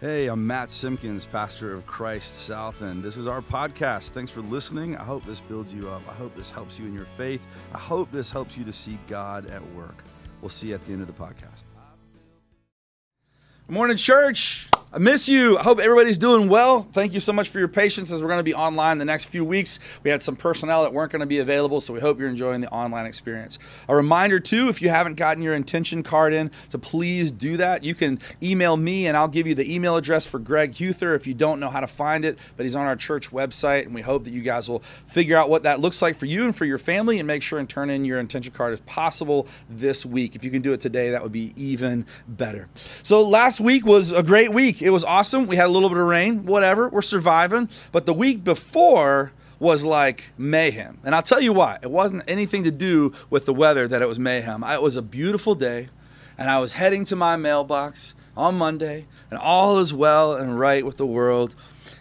Hey, I'm Matt Simpkins, pastor of Christ South, and this is our podcast. Thanks for listening. I hope this builds you up. I hope this helps you in your faith. I hope this helps you to see God at work. We'll see you at the end of the podcast. Good morning, church. I miss you. I hope everybody's doing well. Thank you so much for your patience as we're going to be online the next few weeks. We had some personnel that weren't going to be available, so we hope you're enjoying the online experience. A reminder, too, if you haven't gotten your intention card in, to please do that. You can email me, and I'll give you the email address for Greg Huther if you don't know how to find it, but he's on our church website, and we hope that you guys will figure out what that looks like for you and for your family and make sure and turn in your intention card as possible this week. If you can do it today, that would be even better. So last week was a great week. It was awesome. We had a little bit of rain, whatever. We're surviving. But the week before was like mayhem. And I'll tell you why. It wasn't anything to do with the weather that it was mayhem. It was a beautiful day, and I was heading to my mailbox on Monday, and all is well and right with the world.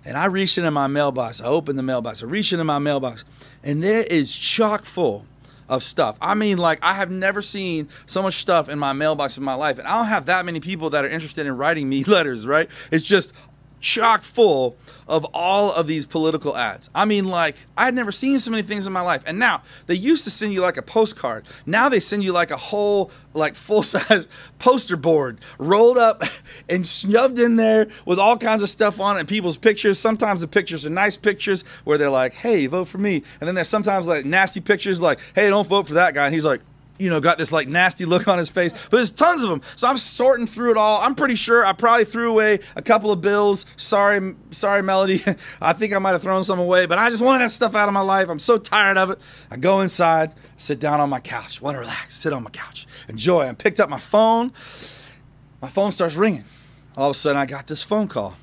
And I reached into my mailbox. I opened the mailbox. I reached into my mailbox, and there is chock full of stuff. I mean, like, I have never seen so much stuff in my mailbox in my life. And I don't have that many people that are interested in writing me letters, right? It's just chock full of all of these political ads. I mean, like, I had never seen so many things in my life. And now they used to send you like a postcard. Now they send you like a whole, like, full size poster board rolled up and shoved in there with all kinds of stuff on it and people's pictures. Sometimes the pictures are nice pictures where they're like, hey, vote for me. And then there's sometimes like nasty pictures like, hey, don't vote for that guy. And he's like, you know, got this like nasty look on his face. But there's tons of them. So I'm sorting through it all. I'm pretty sure I probably threw away a couple of bills. Sorry, sorry, Melody. I think I might have thrown some away, but I just wanted that stuff out of my life. I'm so tired of it. I go inside, sit down on my couch, want to relax, sit on my couch, enjoy. I picked up my phone. My phone starts ringing. All of a sudden, I got this phone call.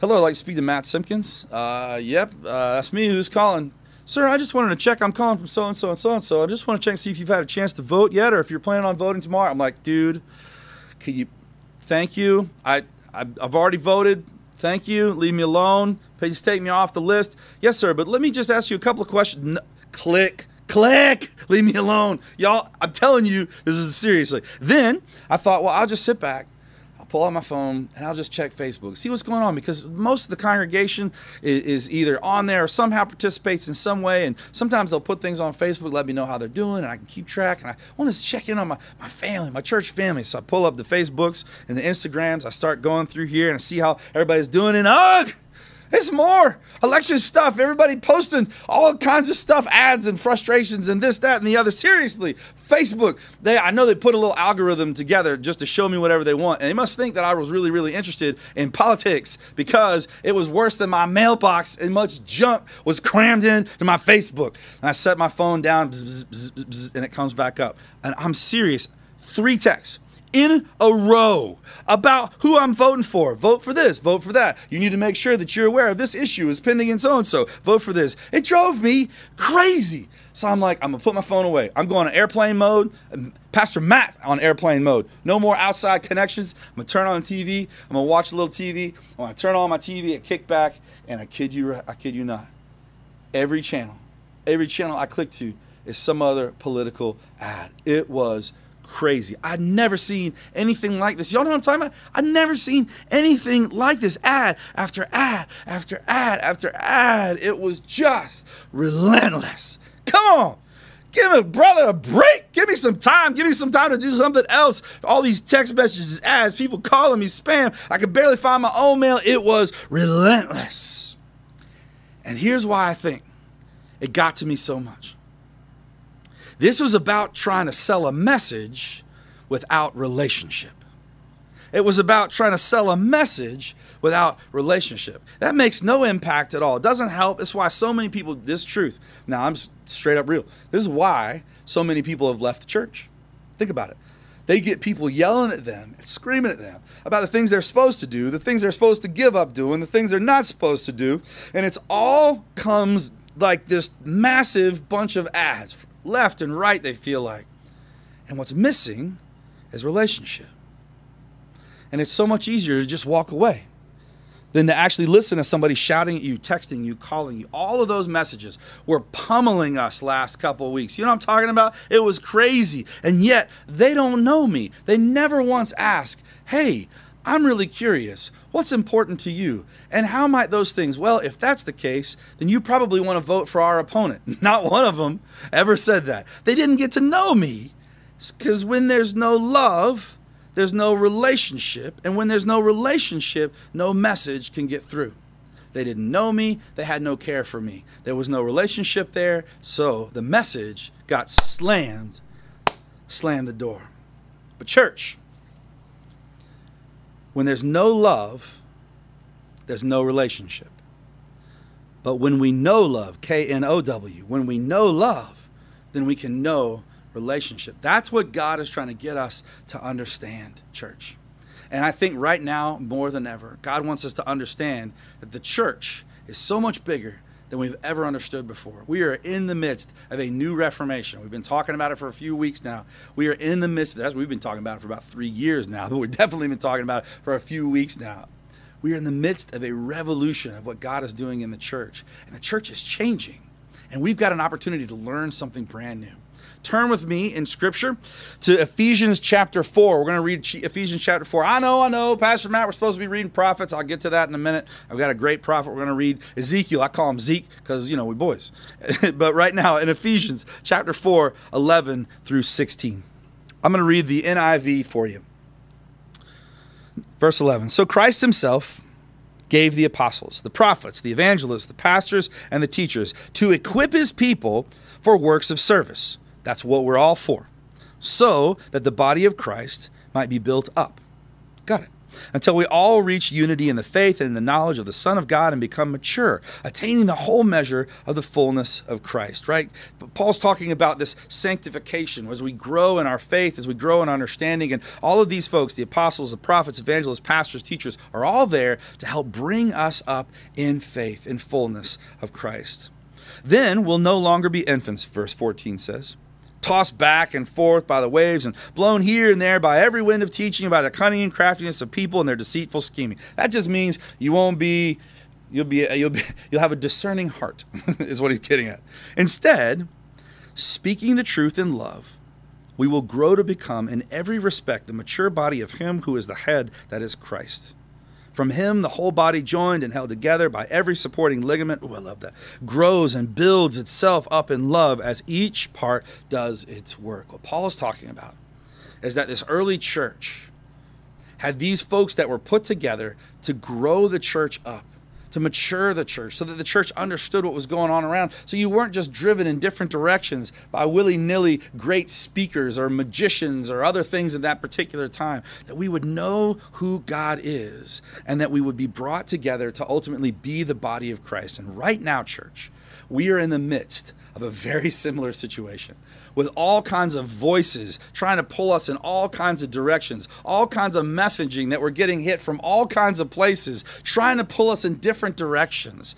Hello, I'd like to speak to Matt Simpkins. Uh, yep, uh, that's me. Who's calling? Sir, I just wanted to check. I'm calling from so and so and so and so. I just want to check and see if you've had a chance to vote yet, or if you're planning on voting tomorrow. I'm like, dude, could you? Thank you. I, I I've already voted. Thank you. Leave me alone. Please take me off the list. Yes, sir. But let me just ask you a couple of questions. No, click. Click, leave me alone. Y'all, I'm telling you, this is seriously. Then I thought, well, I'll just sit back pull out my phone and I'll just check Facebook, see what's going on because most of the congregation is, is, either on there or somehow participates in some way. And sometimes they'll put things on Facebook, let me know how they're doing, and I can keep track. And I want to check in on my, my family, my church family. So I pull up the Facebooks and the Instagrams. I start going through here and I see how everybody's doing. And ugh! It's more election stuff. Everybody posting all kinds of stuff, ads and frustrations and this, that, and the other. Seriously, Facebook. They, I know they put a little algorithm together just to show me whatever they want, and they must think that I was really, really interested in politics because it was worse than my mailbox and much junk was crammed in to my Facebook. And I set my phone down, bzz, bzz, bzz, and it comes back up. And I'm serious. Three texts in a row about who I'm voting for. Vote for this, vote for that. You need to make sure that you're aware of this issue is pending and so and so. Vote for this. It drove me crazy. So I'm like, I'm gonna put my phone away. I'm going to airplane mode. Um, Pastor Matt on airplane mode. No more outside connections. I'm gonna turn on the TV. I'm gonna watch a little TV. I'm gonna turn on my TV and kick back. And I kid you, I kid you not. Every channel, every channel I click to is some other political ad. It was crazy. I'd never seen anything like this. Y'all know what I'm talking about? I'd never seen anything like this. Ad after ad after ad after ad. It was just relentless. Come on. Give a brother a break. Give me some time. Give me some time to do something else. All these text messages, ads, people calling me spam. I could barely find my own mail. It was relentless. And here's why I think it got to me so much. This was about trying to sell a message without relationship. It was about trying to sell a message without relationship. That makes no impact at all. It doesn't help. It's why so many people, this truth, now I'm straight up real. This is why so many people have left the church. Think about it. They get people yelling at them and screaming at them about the things they're supposed to do, the things they're supposed to give up doing, the things they're not supposed to do. And it's all comes like this massive bunch of ads left and right, they feel like. And what's missing is relationship. And it's so much easier to just walk away than to actually listen to somebody shouting at you, texting you, calling you. All of those messages were pummeling us last couple weeks. You know what I'm talking about? It was crazy. And yet, they don't know me. They never once ask, hey, I'm really curious. What's important to you? And how might those things? Well, if that's the case, then you probably want to vote for our opponent. Not one of them ever said that. They didn't get to know me. Because when there's no love, there's no relationship. And when there's no relationship, no message can get through. They didn't know me. They had no care for me. There was no relationship there. So the message got slammed, slammed the door. But, church, when there's no love, there's no relationship. But when we know love, K N O W, when we know love, then we can know relationship. That's what God is trying to get us to understand, church. And I think right now, more than ever, God wants us to understand that the church is so much bigger than we've ever understood before. We are in the midst of a new reformation. We've been talking about it for a few weeks now. We are in the midst of that. We've been talking about it for about three years now, but we've definitely been talking about it for a few weeks now. We are in the midst of a revolution of what God is doing in the church. And the church is changing. And we've got an opportunity to learn something brand new turn with me in scripture to Ephesians chapter 4. We're going to read Ephesians chapter 4. I know, I know, Pastor Matt, we're supposed to be reading prophets. I'll get to that in a minute. I've got a great prophet. We're going to read Ezekiel. I call him Zeke because, you know, we boys. but right now in Ephesians chapter 4, 11 through 16. I'm going to read the NIV for you. Verse 11. So Christ himself gave the apostles, the prophets, the evangelists, the pastors, and the teachers to equip his people for works of service that's what we're all for. So that the body of Christ might be built up. Got it. Until we all reach unity in the faith and in the knowledge of the Son of God and become mature, attaining the whole measure of the fullness of Christ, right? But Paul's talking about this sanctification as we grow in our faith, as we grow in understanding. And all of these folks, the apostles, the prophets, evangelists, pastors, teachers, are all there to help bring us up in faith, in fullness of Christ. Then we'll no longer be infants, verse 14 says tossed back and forth by the waves and blown here and there by every wind of teaching by the cunning and craftiness of people and their deceitful scheming. That just means you won't be you'll be you'll be you'll have a discerning heart is what he's getting at. Instead, speaking the truth in love, we will grow to become in every respect the mature body of him who is the head that is Christ. From him, the whole body, joined and held together by every supporting ligament, oh, I love that, grows and builds itself up in love as each part does its work. What Paul is talking about is that this early church had these folks that were put together to grow the church up to mature the church so that the church understood what was going on around. So you weren't just driven in different directions by willy nilly great speakers or magicians or other things at that particular time. That we would know who God is and that we would be brought together to ultimately be the body of Christ. And right now, church, we are in the midst of a very similar situation with all kinds of voices trying to pull us in all kinds of directions, all kinds of messaging that we're getting hit from all kinds of places, trying to pull us in different directions.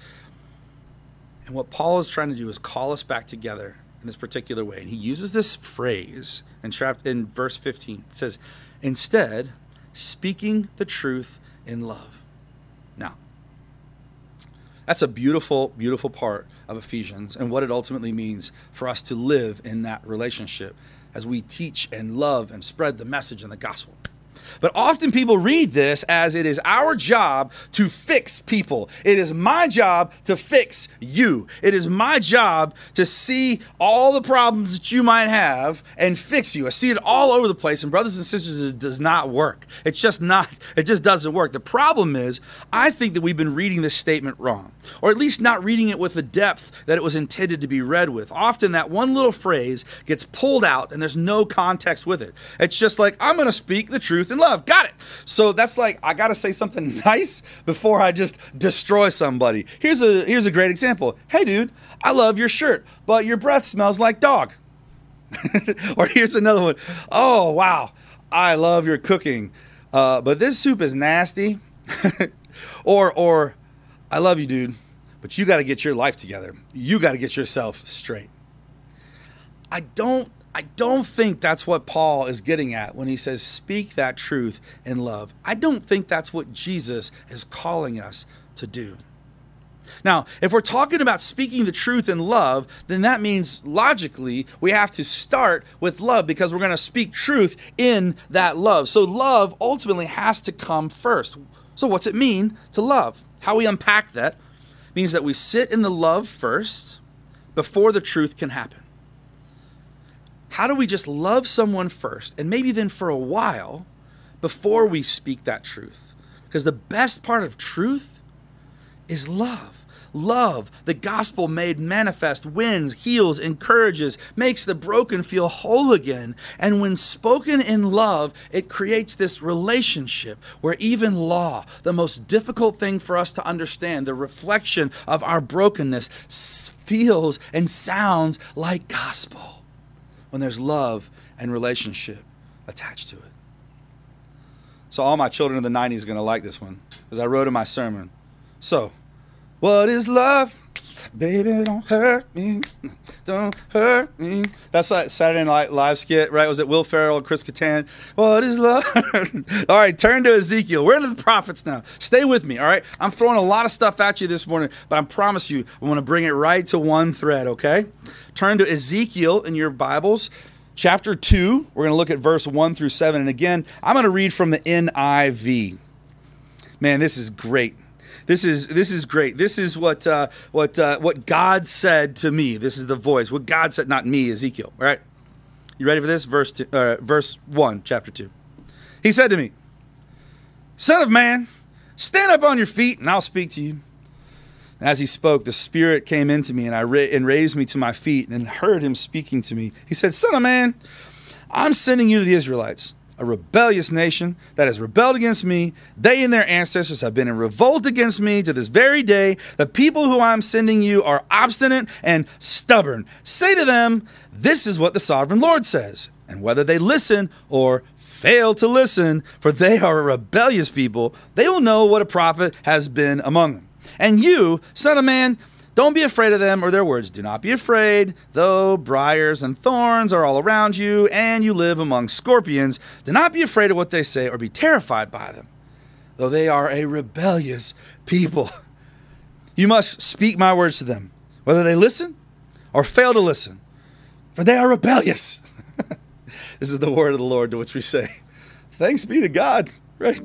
And what Paul is trying to do is call us back together in this particular way. And he uses this phrase in, trapped in verse 15. It says, instead, speaking the truth in love. Now, that's a beautiful, beautiful part of Ephesians and what it ultimately means for us to live in that relationship as we teach and love and spread the message and the gospel. But often people read this as it is our job to fix people. It is my job to fix you. It is my job to see all the problems that you might have and fix you. I see it all over the place. And brothers and sisters, it does not work. It's just not, it just doesn't work. The problem is, I think that we've been reading this statement wrong, or at least not reading it with the depth that it was intended to be read with. Often that one little phrase gets pulled out and there's no context with it. It's just like, I'm going to speak the truth in love. Got it. So that's like I got to say something nice before I just destroy somebody. Here's a here's a great example. Hey dude, I love your shirt, but your breath smells like dog. or here's another one. Oh, wow. I love your cooking. Uh, but this soup is nasty. or or I love you, dude, but you got to get your life together. You got to get yourself straight. I don't I don't think that's what Paul is getting at when he says, speak that truth in love. I don't think that's what Jesus is calling us to do. Now, if we're talking about speaking the truth in love, then that means logically we have to start with love because we're going to speak truth in that love. So, love ultimately has to come first. So, what's it mean to love? How we unpack that means that we sit in the love first before the truth can happen. How do we just love someone first and maybe then for a while before we speak that truth? Because the best part of truth is love. Love, the gospel made manifest, wins, heals, encourages, makes the broken feel whole again. And when spoken in love, it creates this relationship where even law, the most difficult thing for us to understand, the reflection of our brokenness, feels and sounds like gospel when there's love and relationship attached to it. So, all my children of the 90s are going to like this one, as I wrote in my sermon. So, what is love? Baby, don't hurt me. Don't hurt me. That's that Saturday Night Live skit, right? Was it Will Ferrell, Chris Kattan? What is love? all right, turn to Ezekiel. We're into the prophets now. Stay with me, all right? I'm throwing a lot of stuff at you this morning, but I promise you, I'm going to bring it right to one thread, okay? Turn to Ezekiel in your Bibles chapter 2. We're going to look at verse 1 through 7. And again, I'm going to read from the NIV. Man, this is great. This is this is great. This is what uh, what uh, what God said to me. This is the voice. What God said, not me, Ezekiel. All right, you ready for this? Verse two, uh, verse one, chapter two. He said to me, "Son of man, stand up on your feet, and I'll speak to you." And As he spoke, the Spirit came into me, and I ra- and raised me to my feet, and heard him speaking to me. He said, "Son of man, I'm sending you to the Israelites." A rebellious nation that has rebelled against me. They and their ancestors have been in revolt against me to this very day. The people who I'm sending you are obstinate and stubborn. Say to them, This is what the sovereign Lord says. And whether they listen or fail to listen, for they are a rebellious people, they will know what a prophet has been among them. And you, son of man, don't be afraid of them or their words. Do not be afraid, though briars and thorns are all around you, and you live among scorpions. Do not be afraid of what they say or be terrified by them, though they are a rebellious people. You must speak my words to them, whether they listen or fail to listen, for they are rebellious. this is the word of the Lord to which we say, Thanks be to God right?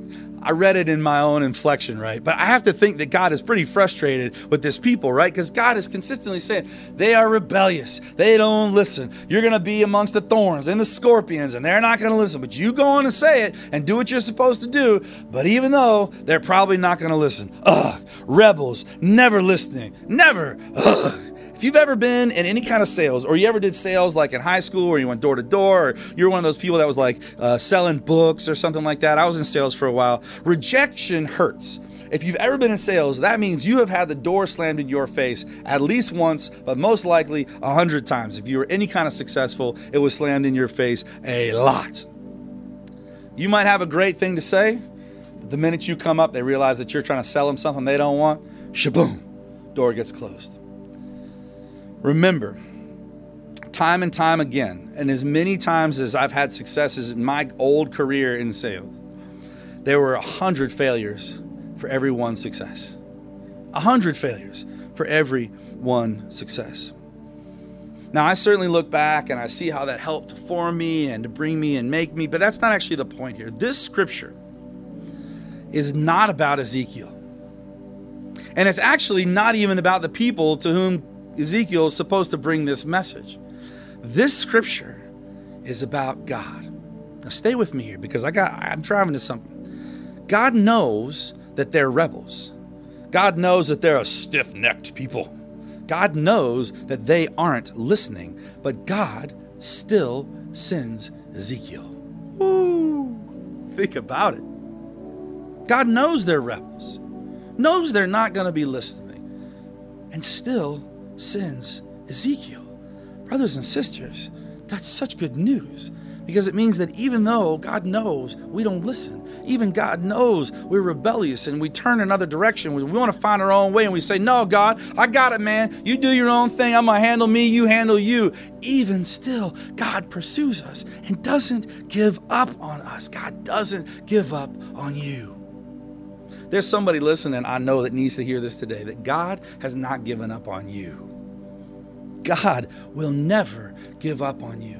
I read it in my own inflection, right? But I have to think that God is pretty frustrated with this people, right? Because God is consistently saying they are rebellious. They don't listen. You're going to be amongst the thorns and the scorpions, and they're not going to listen. But you go on and say it and do what you're supposed to do. But even though they're probably not going to listen, ugh, rebels, never listening, never, ugh. If you've ever been in any kind of sales, or you ever did sales like in high school, or you went door to door, or you're one of those people that was like uh, selling books or something like that, I was in sales for a while. Rejection hurts. If you've ever been in sales, that means you have had the door slammed in your face at least once, but most likely a hundred times. If you were any kind of successful, it was slammed in your face a lot. You might have a great thing to say, but the minute you come up, they realize that you're trying to sell them something they don't want. Shaboom, door gets closed. Remember, time and time again, and as many times as I've had successes in my old career in sales, there were a hundred failures for every one success. A hundred failures for every one success. Now, I certainly look back and I see how that helped to form me and to bring me and make me, but that's not actually the point here. This scripture is not about Ezekiel. And it's actually not even about the people to whom Ezekiel is supposed to bring this message. This scripture is about God. Now stay with me here because I got I'm driving to something. God knows that they're rebels. God knows that they're a stiff-necked people. God knows that they aren't listening, but God still sends Ezekiel. Woo. Think about it. God knows they're rebels, knows they're not going to be listening, and still sends Ezekiel. Brothers and sisters, that's such good news because it means that even though God knows we don't listen, even God knows we're rebellious and we turn another direction, we want to find our own way and we say, No, God, I got it, man. You do your own thing. I'm going to handle me, you handle you. Even still, God pursues us and doesn't give up on us. God doesn't give up on you. There's somebody listening, I know, that needs to hear this today that God has not given up on you. God will never give up on you,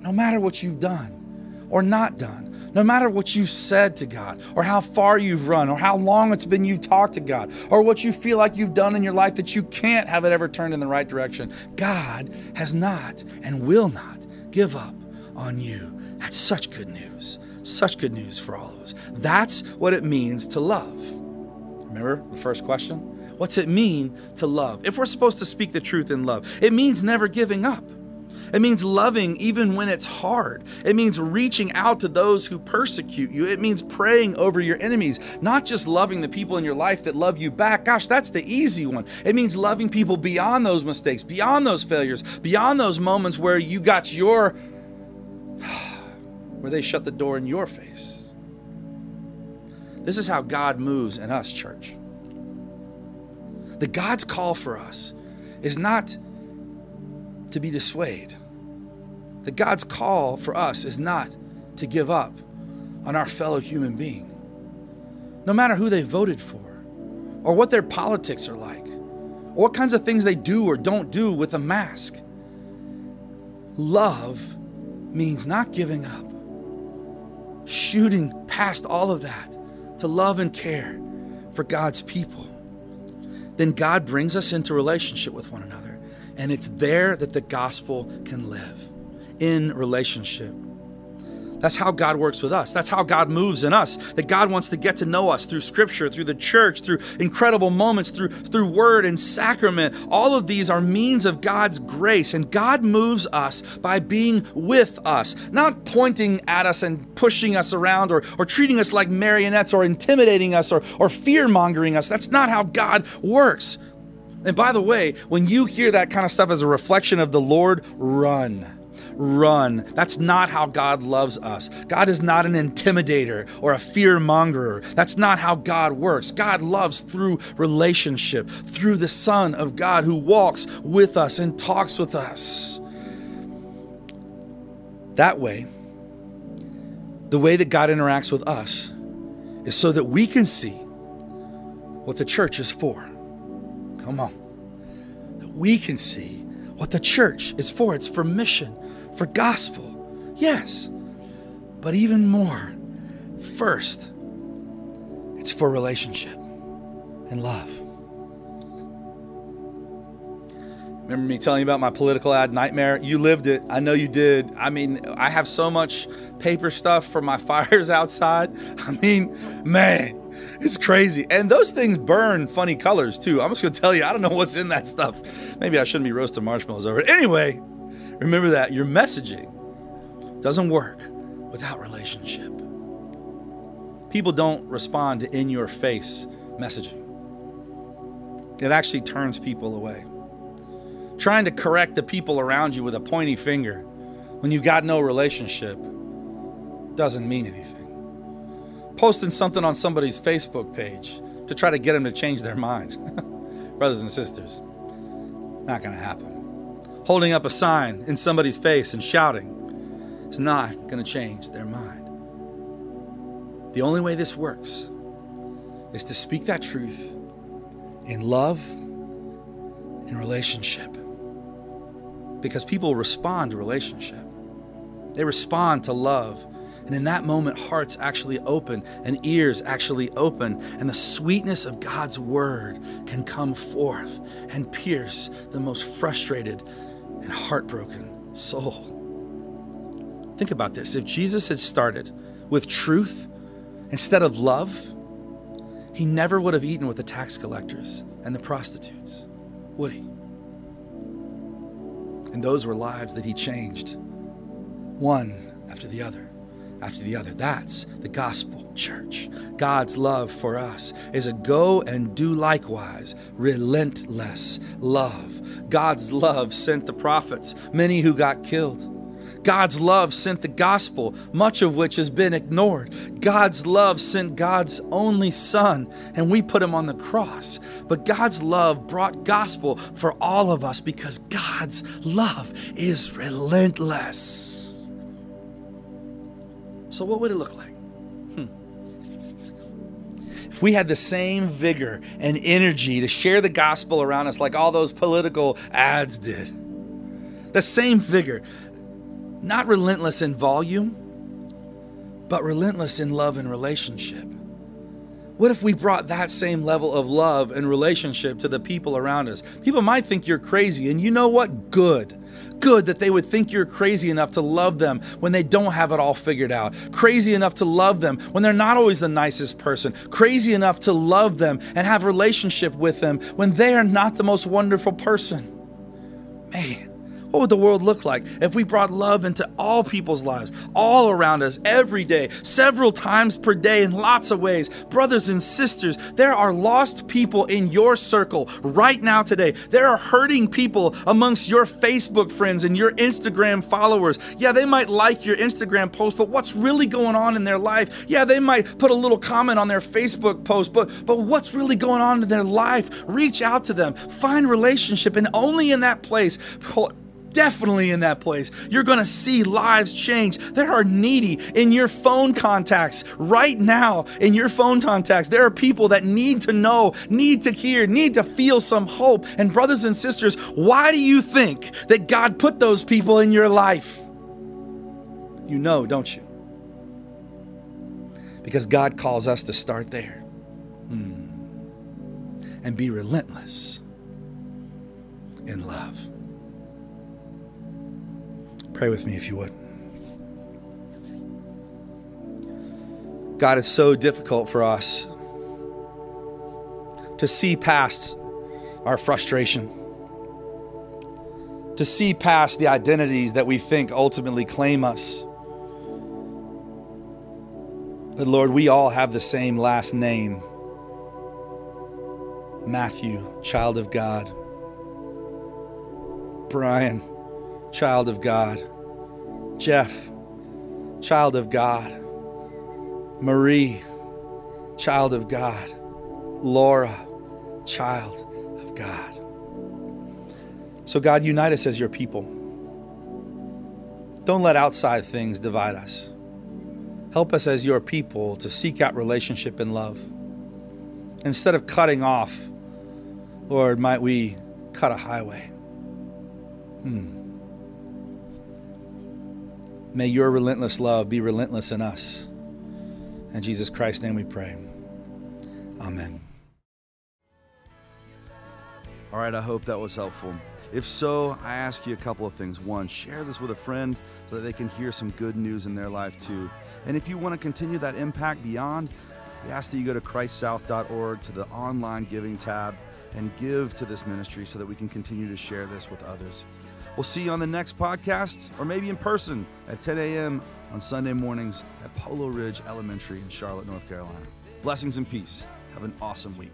no matter what you've done or not done no matter what you've said to God, or how far you've run, or how long it's been you talked to God, or what you feel like you've done in your life that you can't have it ever turned in the right direction, God has not and will not give up on you. That's such good news. Such good news for all of us. That's what it means to love. Remember the first question? What's it mean to love? If we're supposed to speak the truth in love, it means never giving up. It means loving even when it's hard. It means reaching out to those who persecute you. It means praying over your enemies, not just loving the people in your life that love you back. Gosh, that's the easy one. It means loving people beyond those mistakes, beyond those failures, beyond those moments where you got your, where they shut the door in your face. This is how God moves in us, church. The God's call for us is not to be dissuaded The God's call for us is not to give up on our fellow human being, no matter who they voted for, or what their politics are like, or what kinds of things they do or don't do with a mask. Love means not giving up, shooting past all of that to love and care for God's people. Then God brings us into relationship with one another, and it's there that the gospel can live in relationship. That's how God works with us. That's how God moves in us. That God wants to get to know us through scripture, through the church, through incredible moments, through through word and sacrament. All of these are means of God's grace and God moves us by being with us, not pointing at us and pushing us around or or treating us like marionettes or intimidating us or or fear-mongering us. That's not how God works. And by the way, when you hear that kind of stuff as a reflection of the Lord, run run. That's not how God loves us. God is not an intimidator or a fear mongerer. That's not how God works. God loves through relationship, through the Son of God who walks with us and talks with us. That way, the way that God interacts with us is so that we can see what the church is for. Come on. That we can see what the church is for. It's for mission, for gospel, yes, but even more, first, it's for relationship and love. Remember me telling you about my political ad nightmare? You lived it. I know you did. I mean, I have so much paper stuff for my fires outside. I mean, man, it's crazy. And those things burn funny colors too. I'm just going to tell you, I don't know what's in that stuff. Maybe I shouldn't be roasting marshmallows over it. Anyway, Remember that your messaging doesn't work without relationship. People don't respond to in your face messaging, it actually turns people away. Trying to correct the people around you with a pointy finger when you've got no relationship doesn't mean anything. Posting something on somebody's Facebook page to try to get them to change their mind, brothers and sisters, not going to happen holding up a sign in somebody's face and shouting is not going to change their mind. The only way this works is to speak that truth in love and relationship. Because people respond to relationship, they respond to love. And in that moment, hearts actually open and ears actually open, and the sweetness of God's word can come forth and pierce the most frustrated and heartbroken soul. Think about this. If Jesus had started with truth instead of love, he never would have eaten with the tax collectors and the prostitutes, would he? And those were lives that he changed, one after the other, after the other. That's the gospel, church. God's love for us is a go and do likewise, relentless love God's love sent the prophets, many who got killed. God's love sent the gospel, much of which has been ignored. God's love sent God's only son, and we put him on the cross. But God's love brought gospel for all of us because God's love is relentless. So, what would it look like? We had the same vigor and energy to share the gospel around us like all those political ads did. The same vigor, not relentless in volume, but relentless in love and relationship. What if we brought that same level of love and relationship to the people around us? People might think you're crazy, and you know what? Good. Good that they would think you're crazy enough to love them when they don't have it all figured out. Crazy enough to love them when they're not always the nicest person. Crazy enough to love them and have relationship with them when they are not the most wonderful person. Man, what would the world look like if we brought love into all people's lives, all around us, every day, several times per day, in lots of ways? Brothers and sisters, there are lost people in your circle right now today. There are hurting people amongst your Facebook friends and your Instagram followers. Yeah, they might like your Instagram post, but what's really going on in their life? Yeah, they might put a little comment on their Facebook post, but but what's really going on in their life? Reach out to them, find relationship, and only in that place definitely in that place. You're going to see lives change. There are needy in your phone contacts right now. In your phone contacts, there are people that need to know, need to hear, need to feel some hope. And, brothers and sisters, why do you think that God put those people in your life? You know, don't you? Because God calls us to start there hmm. and be relentless in love. Pray with me if you would. God, it's so difficult for us to see past our frustration, to see past the identities that we think ultimately claim us. But Lord, we all have the same last name Matthew, child of God. Brian, child of God. Jeff, child of God. Marie, child of God. Laura, child of God. So, God, unite us as your people. Don't let outside things divide us. Help us as your people to seek out relationship and love. Instead of cutting off, Lord, might we cut a highway. Hmm. May your relentless love be relentless in us. In Jesus Christ's name we pray. Amen. All right, I hope that was helpful. If so, I ask you a couple of things. One, share this with a friend so that they can hear some good news in their life too. And if you want to continue that impact beyond, we ask that you go to christsouth.org to the online giving tab and give to this ministry so that we can continue to share this with others. We'll see you on the next podcast or maybe in person at 10 a.m. on Sunday mornings at Polo Ridge Elementary in Charlotte, North Carolina. Blessings and peace. Have an awesome week.